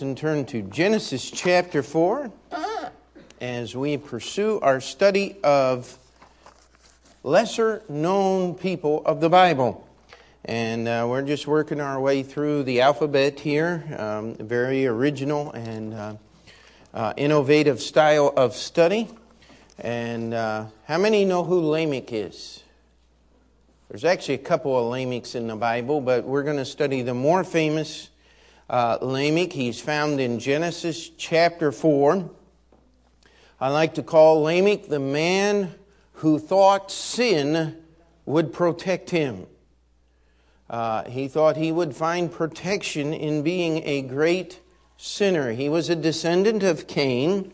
and turn to Genesis chapter 4 as we pursue our study of lesser known people of the Bible. And uh, we're just working our way through the alphabet here, um, very original and uh, uh, innovative style of study. And uh, how many know who Lamech is? There's actually a couple of Lamechs in the Bible, but we're going to study the more famous uh, Lamech. He's found in Genesis chapter 4. I like to call Lamech the man who thought sin would protect him. Uh, he thought he would find protection in being a great sinner. He was a descendant of Cain.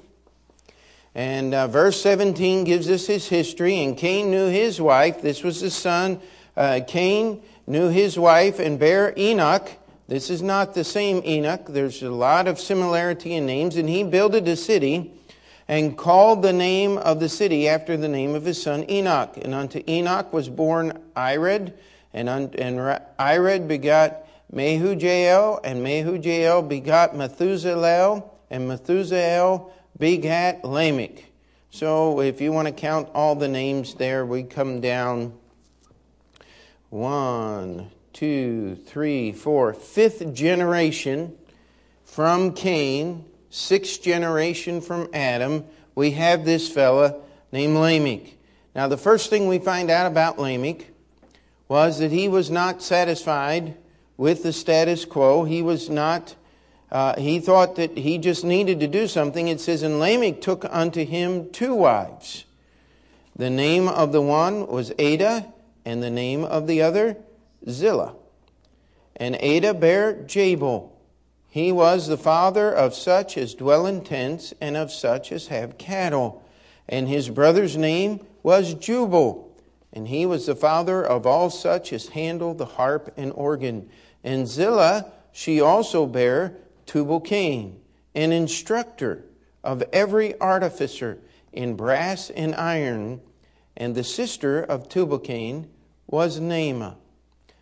And uh, verse 17 gives us his history. And Cain knew his wife. This was the son. Uh, Cain knew his wife and bare Enoch. This is not the same Enoch. There's a lot of similarity in names. And he builded a city and called the name of the city after the name of his son Enoch. And unto Enoch was born Irad, and, un- and Irad begot Mehujael, and Mehujael begot Methuselah, and Methuselah begat Lamech. So if you want to count all the names there, we come down one, two, three, four, fifth generation from Cain, sixth generation from Adam, we have this fella named Lamech. Now, the first thing we find out about Lamech was that he was not satisfied with the status quo. He was not, uh, he thought that he just needed to do something. It says, And Lamech took unto him two wives. The name of the one was Adah, and the name of the other, Zillah. And Adah bare Jabal. He was the father of such as dwell in tents and of such as have cattle. And his brother's name was Jubal. And he was the father of all such as handle the harp and organ. And Zillah, she also bare Tubal Cain, an instructor of every artificer in brass and iron. And the sister of Tubal Cain was Naamah.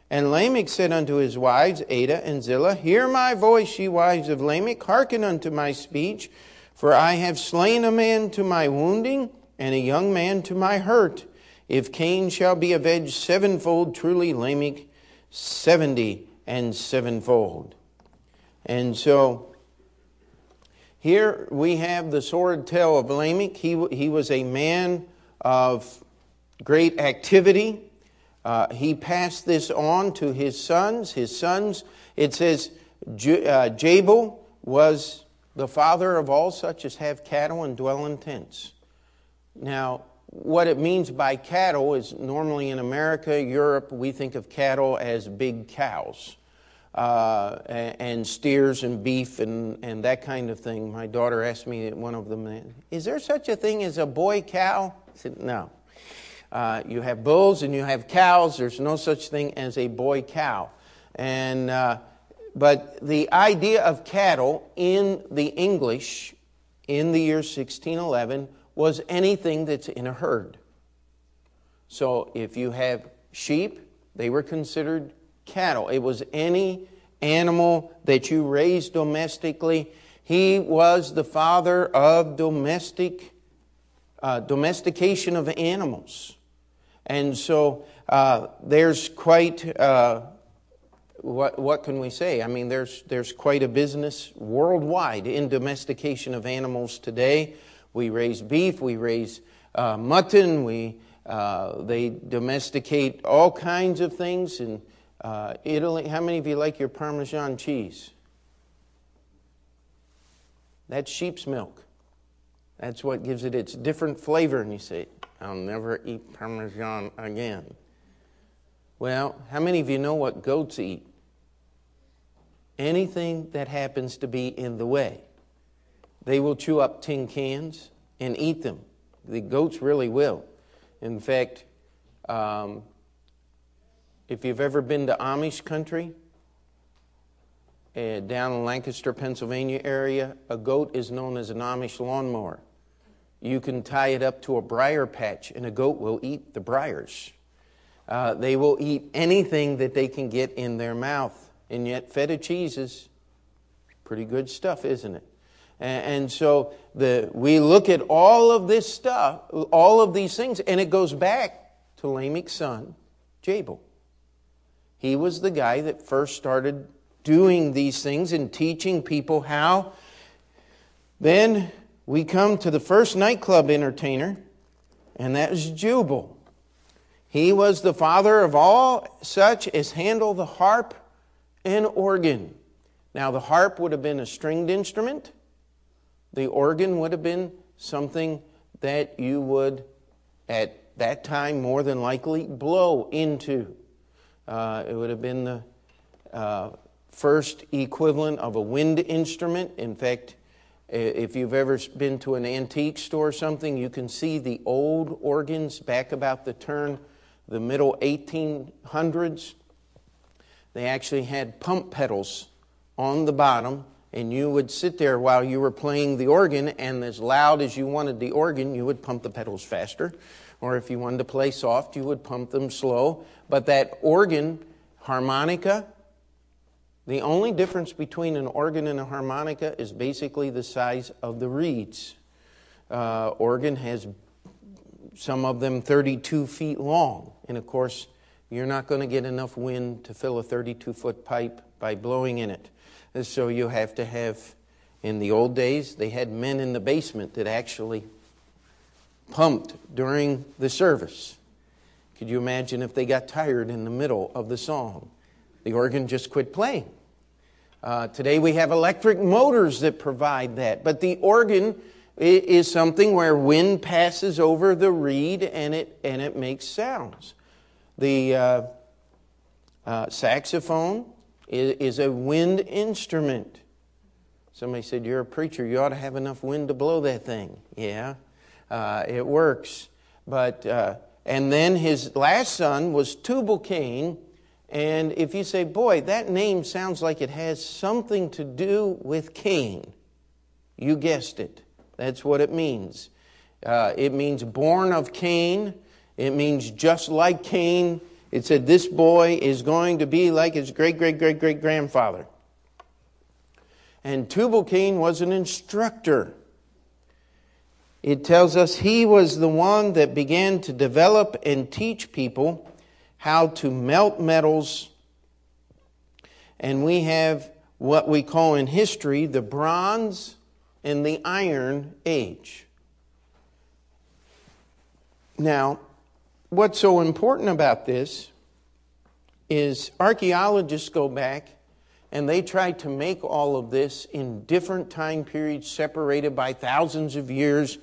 And Lamech said unto his wives, Adah and Zillah, Hear my voice, ye wives of Lamech, hearken unto my speech, for I have slain a man to my wounding, and a young man to my hurt. If Cain shall be avenged sevenfold, truly Lamech seventy and sevenfold. And so here we have the sword tale of Lamech. He, he was a man of great activity. Uh, he passed this on to his sons. His sons, it says, uh, Jabal was the father of all such as have cattle and dwell in tents. Now, what it means by cattle is normally in America, Europe, we think of cattle as big cows. Uh, and steers and beef and, and that kind of thing. My daughter asked me one of them, Is there such a thing as a boy cow? I said, No. Uh, you have bulls and you have cows. There's no such thing as a boy cow. And, uh, but the idea of cattle in the English in the year 1611 was anything that's in a herd. So if you have sheep, they were considered cattle. It was any animal that you raised domestically. He was the father of domestic uh, domestication of animals. And so uh, there's quite, uh, what, what can we say? I mean, there's, there's quite a business worldwide in domestication of animals today. We raise beef, we raise uh, mutton, we, uh, they domesticate all kinds of things. In uh, Italy, how many of you like your Parmesan cheese? That's sheep's milk. That's what gives it its different flavor. And you say, I'll never eat Parmesan again. Well, how many of you know what goats eat? Anything that happens to be in the way. They will chew up tin cans and eat them. The goats really will. In fact, um, if you've ever been to Amish country, uh, down in Lancaster, Pennsylvania area, a goat is known as an Amish lawnmower. You can tie it up to a briar patch, and a goat will eat the briars. Uh, they will eat anything that they can get in their mouth. And yet, feta cheese is Pretty good stuff, isn't it? And, and so the, we look at all of this stuff, all of these things, and it goes back to Lamech's son, Jabal. He was the guy that first started doing these things and teaching people how. Then we come to the first nightclub entertainer, and that is Jubal. He was the father of all such as handle the harp and organ. Now, the harp would have been a stringed instrument, the organ would have been something that you would, at that time, more than likely blow into. Uh, it would have been the uh, first equivalent of a wind instrument. In fact, if you've ever been to an antique store or something, you can see the old organs back about the turn, the middle 1800s. They actually had pump pedals on the bottom, and you would sit there while you were playing the organ, and as loud as you wanted the organ, you would pump the pedals faster. Or if you wanted to play soft, you would pump them slow. But that organ, harmonica, the only difference between an organ and a harmonica is basically the size of the reeds. Uh, organ has some of them 32 feet long. And of course, you're not going to get enough wind to fill a 32 foot pipe by blowing in it. And so you have to have, in the old days, they had men in the basement that actually pumped during the service. Could you imagine if they got tired in the middle of the song? The organ just quit playing. Uh, today we have electric motors that provide that, but the organ is something where wind passes over the reed and it, and it makes sounds. The uh, uh, saxophone is, is, a wind instrument. Somebody said, You're a preacher, you ought to have enough wind to blow that thing. Yeah, uh, it works. But, uh, and then his last son was Tubal Cain and if you say, boy, that name sounds like it has something to do with Cain, you guessed it. That's what it means. Uh, it means born of Cain. It means just like Cain. It said this boy is going to be like his great, great, great, great grandfather. And Tubal Cain was an instructor. It tells us he was the one that began to develop and teach people how to melt metals. And we have what we call in history the Bronze and the Iron Age. Now, what's so important about this is archaeologists go back and they try to make all of this in different time periods separated by thousands of years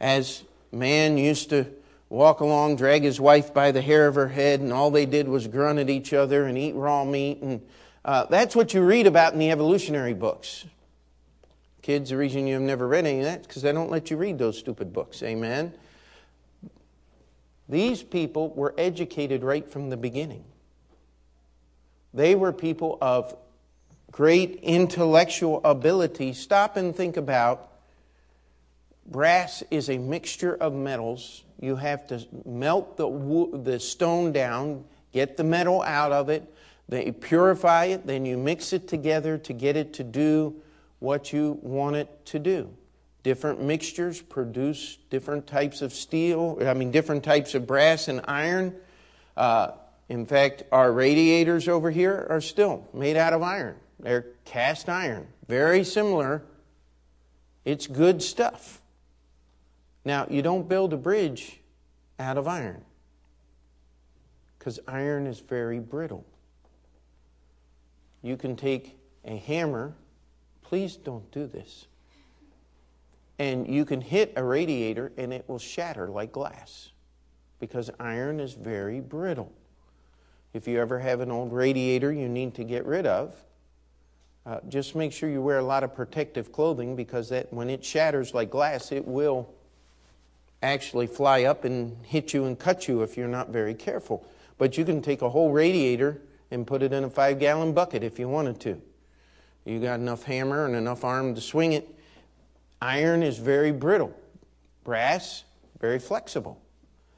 as man used to walk along, drag his wife by the hair of her head, and all they did was grunt at each other and eat raw meat. And uh, that's what you read about in the evolutionary books. Kids, the reason you've never read any of that is because they don't let you read those stupid books. Amen. These people were educated right from the beginning. They were people of great intellectual ability. Stop and think about brass is a mixture of metals you have to melt the, the stone down, get the metal out of it, they purify it, then you mix it together to get it to do what you want it to do. Different mixtures produce different types of steel, I mean, different types of brass and iron. Uh, in fact, our radiators over here are still made out of iron. They're cast iron. Very similar. It's good stuff. Now, you don't build a bridge out of iron because iron is very brittle. You can take a hammer, please don't do this, and you can hit a radiator and it will shatter like glass because iron is very brittle. If you ever have an old radiator you need to get rid of, uh, just make sure you wear a lot of protective clothing because that when it shatters like glass, it will actually fly up and hit you and cut you if you're not very careful. But you can take a whole radiator and put it in a five gallon bucket if you wanted to. You got enough hammer and enough arm to swing it. Iron is very brittle, brass, very flexible.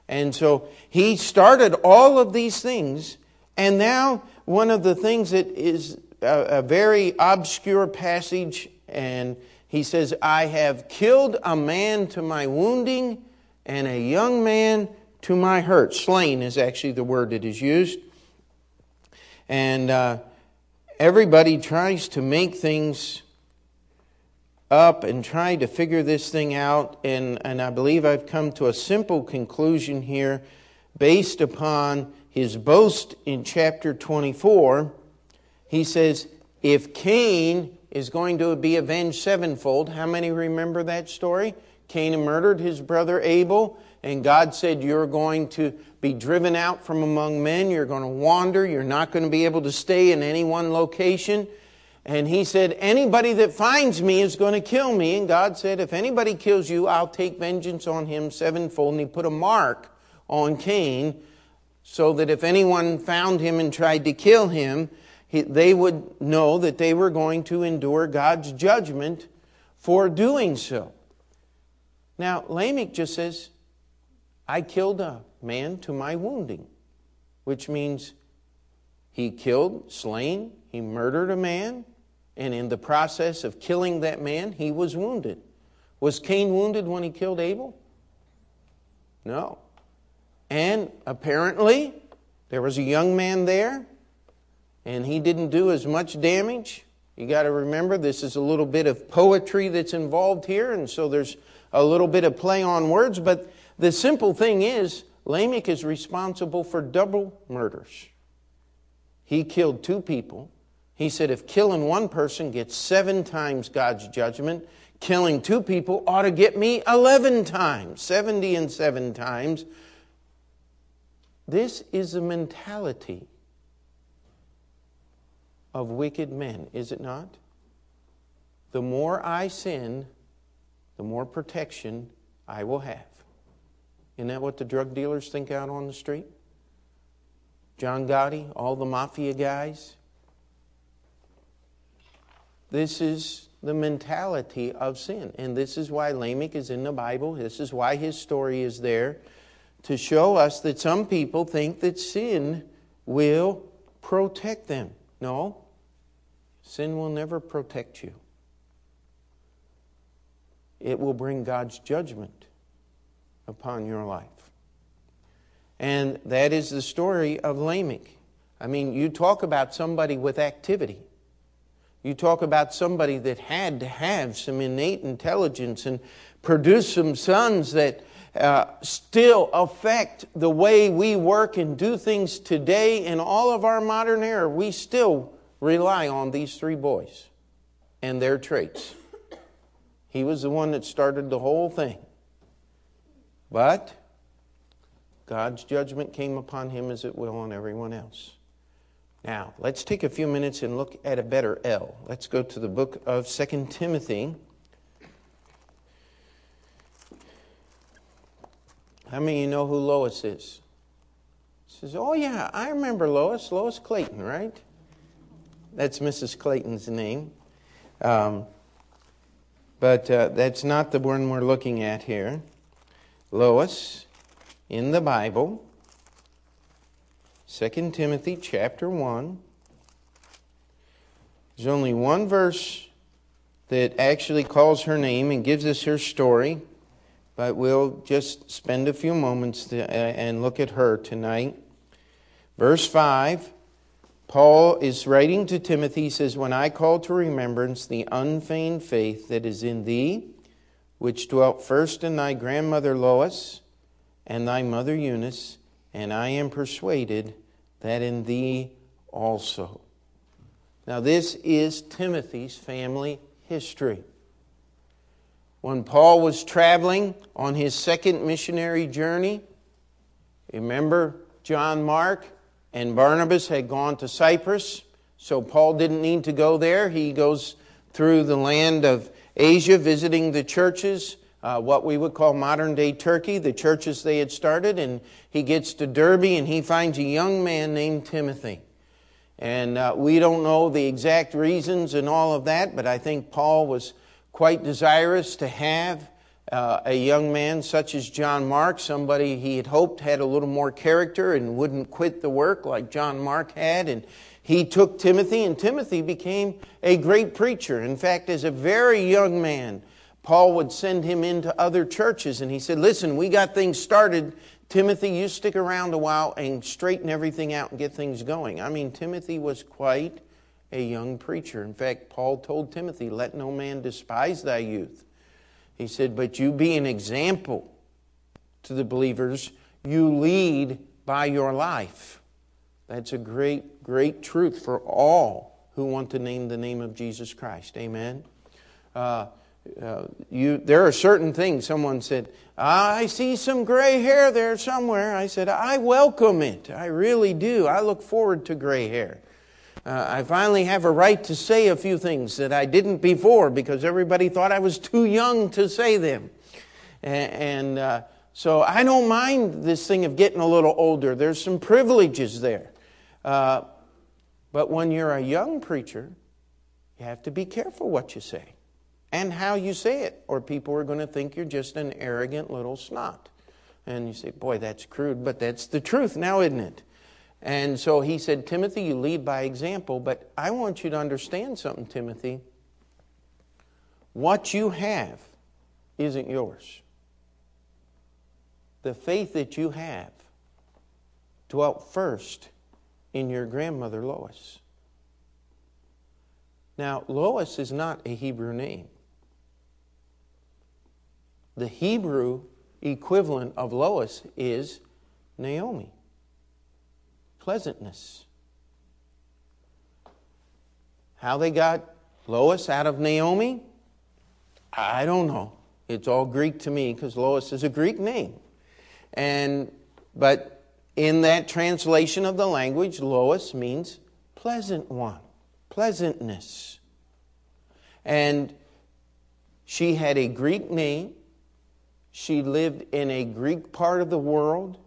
And so he started all of these things, and now one of the things that is a, a very obscure passage, and he says, I have killed a man to my wounding and a young man to my hurt. Slain is actually the word that is used. And uh, everybody tries to make things up and try to figure this thing out. And, and I believe I've come to a simple conclusion here based upon his boast in chapter 24. He says, If Cain is going to be avenged sevenfold, how many remember that story? Cain murdered his brother Abel and God said, You're going to be driven out from among men. You're going to wander. You're not going to be able to stay in any one location. And he said, Anybody that finds me is going to kill me. And God said, If anybody kills you, I'll take vengeance on him sevenfold. And he put a mark on Cain so that if anyone found him and tried to kill him, they would know that they were going to endure God's judgment for doing so. Now, Lamech just says, I killed a man to my wounding, which means he killed, slain, he murdered a man, and in the process of killing that man, he was wounded. Was Cain wounded when he killed Abel? No. And apparently, there was a young man there, and he didn't do as much damage. You got to remember, this is a little bit of poetry that's involved here, and so there's a little bit of play on words, but the simple thing is, Lamech is responsible for double murders. He killed two people. He said if killing one person gets seven times God's judgment, killing two people ought to get me 11 times, 70 and seven times. This is the mentality of wicked men, is it not? The more I sin, the more protection I will have. Isn't that what the drug dealers think out on the street? John Gotti, all the mafia guys. This is the mentality of sin. And this is why Lamech is in the Bible. This is why his story is there to show us that some people think that sin will protect them. No, sin will never protect you, it will bring God's judgment upon your life. And that is the story of Lamech. I mean, you talk about somebody with activity. You talk about somebody that had to have some innate intelligence and produce some sons that uh, still affect the way we work and do things today in all of our modern era. We still rely on these three boys and their traits. He was the one that started the whole thing. But God's judgment came upon him as it will on everyone else. Now, let's take a few minutes and look at a better L. Let's go to the book of 2 Timothy. How many of you know who Lois is? says, Oh, yeah, I remember Lois, Lois Clayton, right? That's Mrs. Clayton's name. Um, but uh, that's not the one we're looking at here. Lois in the Bible, 2 Timothy chapter 1. There's only one verse that actually calls her name and gives us her story, but we'll just spend a few moments uh, and look at her tonight. Verse 5 Paul is writing to Timothy, he says, When I call to remembrance the unfeigned faith that is in thee, which dwelt first in thy grandmother Lois and thy mother Eunice, and I am persuaded that in thee also. Now, this is Timothy's family history. When Paul was traveling on his second missionary journey, remember John Mark and Barnabas had gone to Cyprus, so Paul didn't need to go there. He goes through the land of Asia visiting the churches, uh, what we would call modern day Turkey, the churches they had started. And he gets to Derbe and he finds a young man named Timothy. And uh, we don't know the exact reasons and all of that, but I think Paul was quite desirous to have uh, a young man such as John Mark, somebody he had hoped had a little more character and wouldn't quit the work like John Mark had. And he took Timothy, and Timothy became a great preacher. In fact, as a very young man, Paul would send him into other churches, and he said, Listen, we got things started. Timothy, you stick around a while and straighten everything out and get things going. I mean, Timothy was quite a young preacher. In fact, Paul told Timothy, Let no man despise thy youth. He said, But you be an example to the believers. You lead by your life. That's a great, great truth for all who want to name the name of Jesus Christ. Amen. Uh, uh, you, there are certain things. Someone said, I see some gray hair there somewhere. I said, I welcome it. I really do. I look forward to gray hair. Uh, I finally have a right to say a few things that I didn't before because everybody thought I was too young to say them. And, and uh, so I don't mind this thing of getting a little older. There's some privileges there. Uh, but when you're a young preacher, you have to be careful what you say and how you say it, or people are going to think you're just an arrogant little snot. And you say, boy, that's crude, but that's the truth now, isn't it? And so he said, Timothy, you lead by example, but I want you to understand something, Timothy. What you have isn't yours. The faith that you have dwelt first in your grandmother Lois. Now, Lois is not a Hebrew name. The Hebrew equivalent of Lois is Naomi pleasantness. How they got Lois out of Naomi, I don't know. It's all Greek to me because Lois is a Greek name. And but in that translation of the language, Lois means pleasant one, pleasantness. And she had a Greek name. She lived in a Greek part of the world.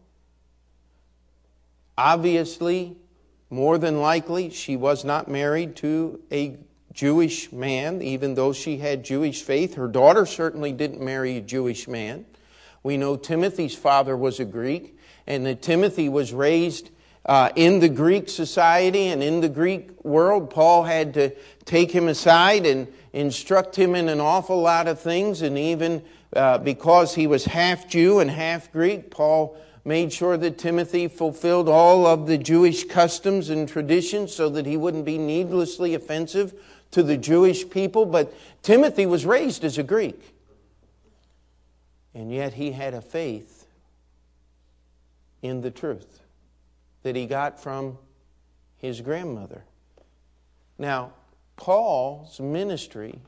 Obviously, more than likely, she was not married to a Jewish man, even though she had Jewish faith. Her daughter certainly didn't marry a Jewish man. We know Timothy's father was a Greek, and that Timothy was raised uh, in the Greek society and in the Greek world. Paul had to take him aside and instruct him in an awful lot of things, and even uh, because he was half Jew and half Greek, Paul made sure that Timothy fulfilled all of the Jewish customs and traditions so that he wouldn't be needlessly offensive to the Jewish people. But Timothy was raised as a Greek. And yet he had a faith in the truth that he got from his grandmother. Now, Paul's ministry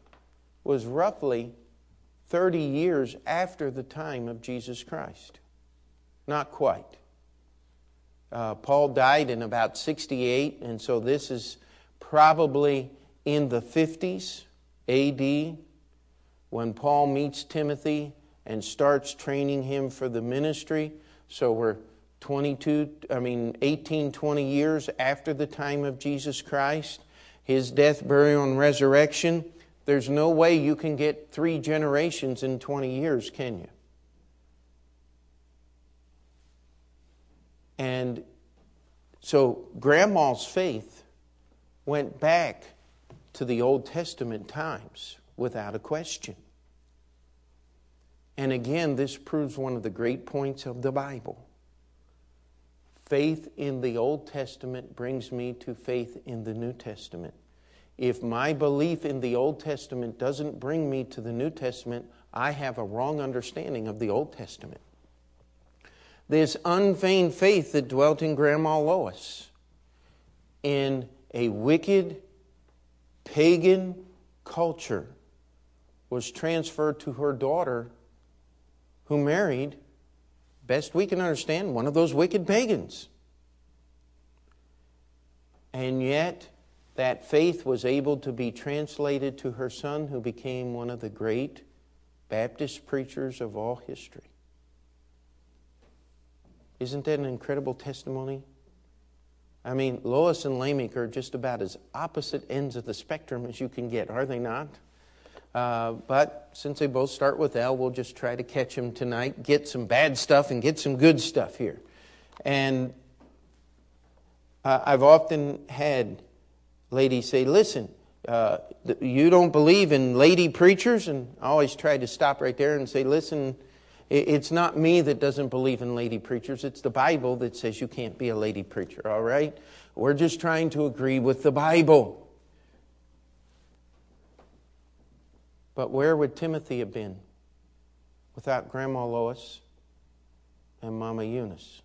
was roughly 30 years after the time of Jesus Christ. Not quite. Uh, Paul died in about 68, and so this is probably in the 50s AD when Paul meets Timothy and starts training him for the ministry. So we're 22, I mean, 18, 20 years after the time of Jesus Christ, his death, burial, and resurrection. There's no way you can get three generations in 20 years, can you? And so grandma's faith went back to the Old Testament times without a question. And again, this proves one of the great points of the Bible. Faith in the Old Testament brings me to faith in the New Testament. If my belief in the Old Testament doesn't bring me to the New Testament, I have a wrong understanding of the Old Testament this unfeigned faith that dwelt in Grandma Lois in a wicked, pagan culture was transferred to her daughter, who married, best we can understand, one of those wicked pagans. And yet, that faith was able to be translated to her son, who became one of the great Baptist preachers of all history. Isn't that an incredible testimony? I mean, Lois and Lamech are just about as opposite ends of the spectrum as you can get, are they not? Uh, but since they both start with L, we'll just try to catch them tonight, get some bad stuff and get some good stuff here. And uh, I've often had ladies say, listen, uh, you don't believe in lady preachers? And I always try to stop right there and say, listen, it's not me that doesn't believe in lady preachers. It's the Bible that says you can't be a lady preacher, all right? We're just trying to agree with the Bible. But where would Timothy have been without Grandma Lois and Mama Eunice?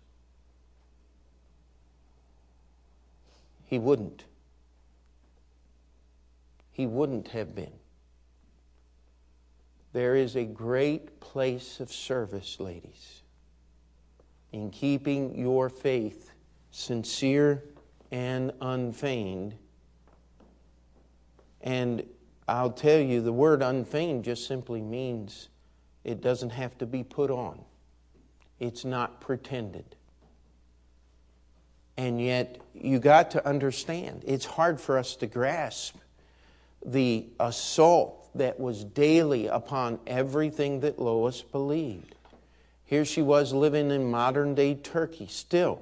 He wouldn't. He wouldn't have been. There is a great place of service, ladies, in keeping your faith sincere and unfeigned. And I'll tell you, the word unfeigned just simply means it doesn't have to be put on, it's not pretended. And yet, you got to understand, it's hard for us to grasp the assault that was daily upon everything that Lois believed. Here she was living in modern day Turkey still.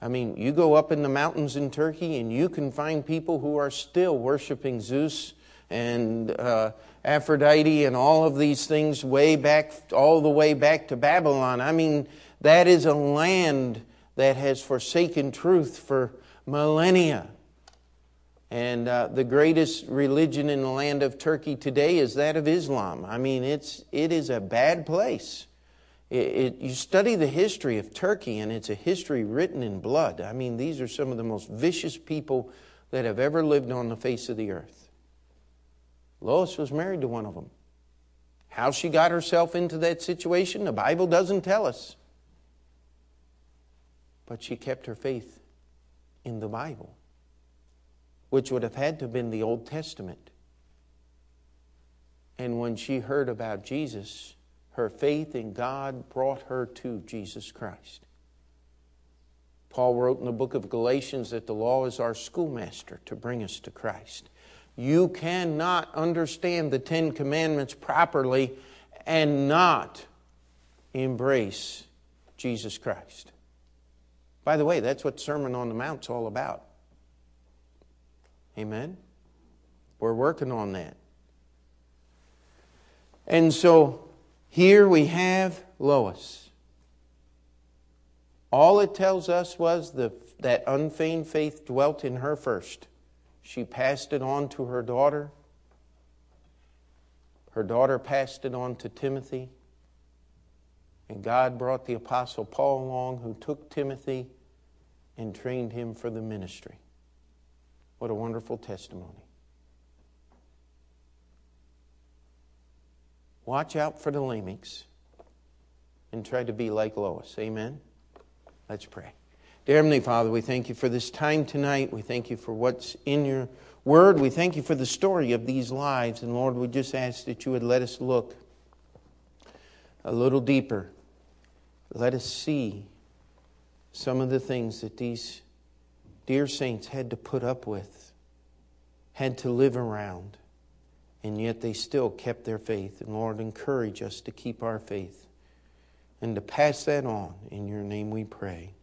I mean, you go up in the mountains in Turkey and you can find people who are still worshiping Zeus and uh, Aphrodite and all of these things way back, all the way back to Babylon. I mean, that is a land that has forsaken truth for millennia. And uh, the greatest religion in the land of Turkey today is that of Islam. I mean, it's, it is a bad place. It, it, you study the history of Turkey, and it's a history written in blood. I mean, these are some of the most vicious people that have ever lived on the face of the earth. Lois was married to one of them. How she got herself into that situation, the Bible doesn't tell us. But she kept her faith in the Bible which would have had to have been the Old Testament. And when she heard about Jesus, her faith in God brought her to Jesus Christ. Paul wrote in the book of Galatians that the law is our schoolmaster to bring us to Christ. You cannot understand the Ten Commandments properly and not embrace Jesus Christ. By the way, that's what Sermon on the Mount's all about. Amen? We're working on that. And so here we have Lois. All it tells us was the, that unfeigned faith dwelt in her first. She passed it on to her daughter. Her daughter passed it on to Timothy. And God brought the Apostle Paul along, who took Timothy and trained him for the ministry. What a wonderful testimony. Watch out for the Lamechs and try to be like Lois. Amen? Let's pray. Dear Heavenly Father, we thank you for this time tonight. We thank you for what's in your word. We thank you for the story of these lives. And Lord, we just ask that you would let us look a little deeper. Let us see some of the things that these dear saints had to put up with, had to live around, and yet they still kept their faith. And Lord, encourage us to keep our faith and to pass that on. In your name we pray.